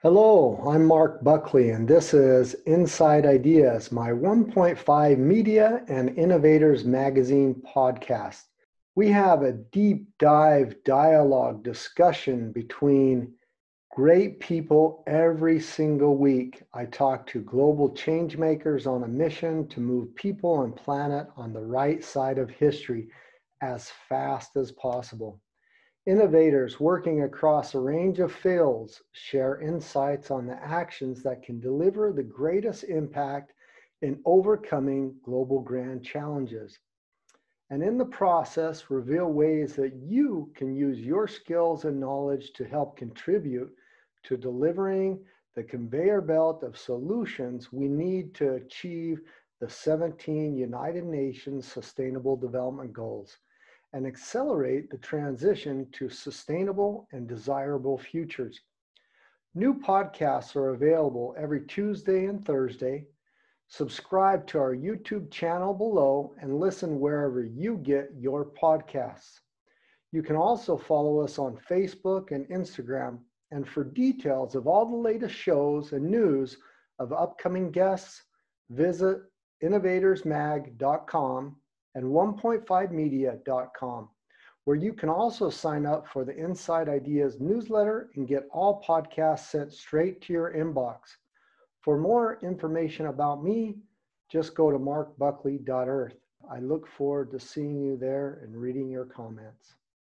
Hello, I'm Mark Buckley, and this is Inside Ideas, my 1.5 Media and Innovators Magazine podcast. We have a deep dive dialogue discussion between great people every single week. I talk to global change makers on a mission to move people and planet on the right side of history as fast as possible. Innovators working across a range of fields share insights on the actions that can deliver the greatest impact in overcoming global grand challenges. And in the process, reveal ways that you can use your skills and knowledge to help contribute to delivering the conveyor belt of solutions we need to achieve the 17 United Nations Sustainable Development Goals and accelerate the transition to sustainable and desirable futures. New podcasts are available every Tuesday and Thursday. Subscribe to our YouTube channel below and listen wherever you get your podcasts. You can also follow us on Facebook and Instagram. And for details of all the latest shows and news of upcoming guests, visit innovatorsmag.com and 1.5media.com, where you can also sign up for the Inside Ideas newsletter and get all podcasts sent straight to your inbox. For more information about me, just go to markbuckley.earth. I look forward to seeing you there and reading your comments.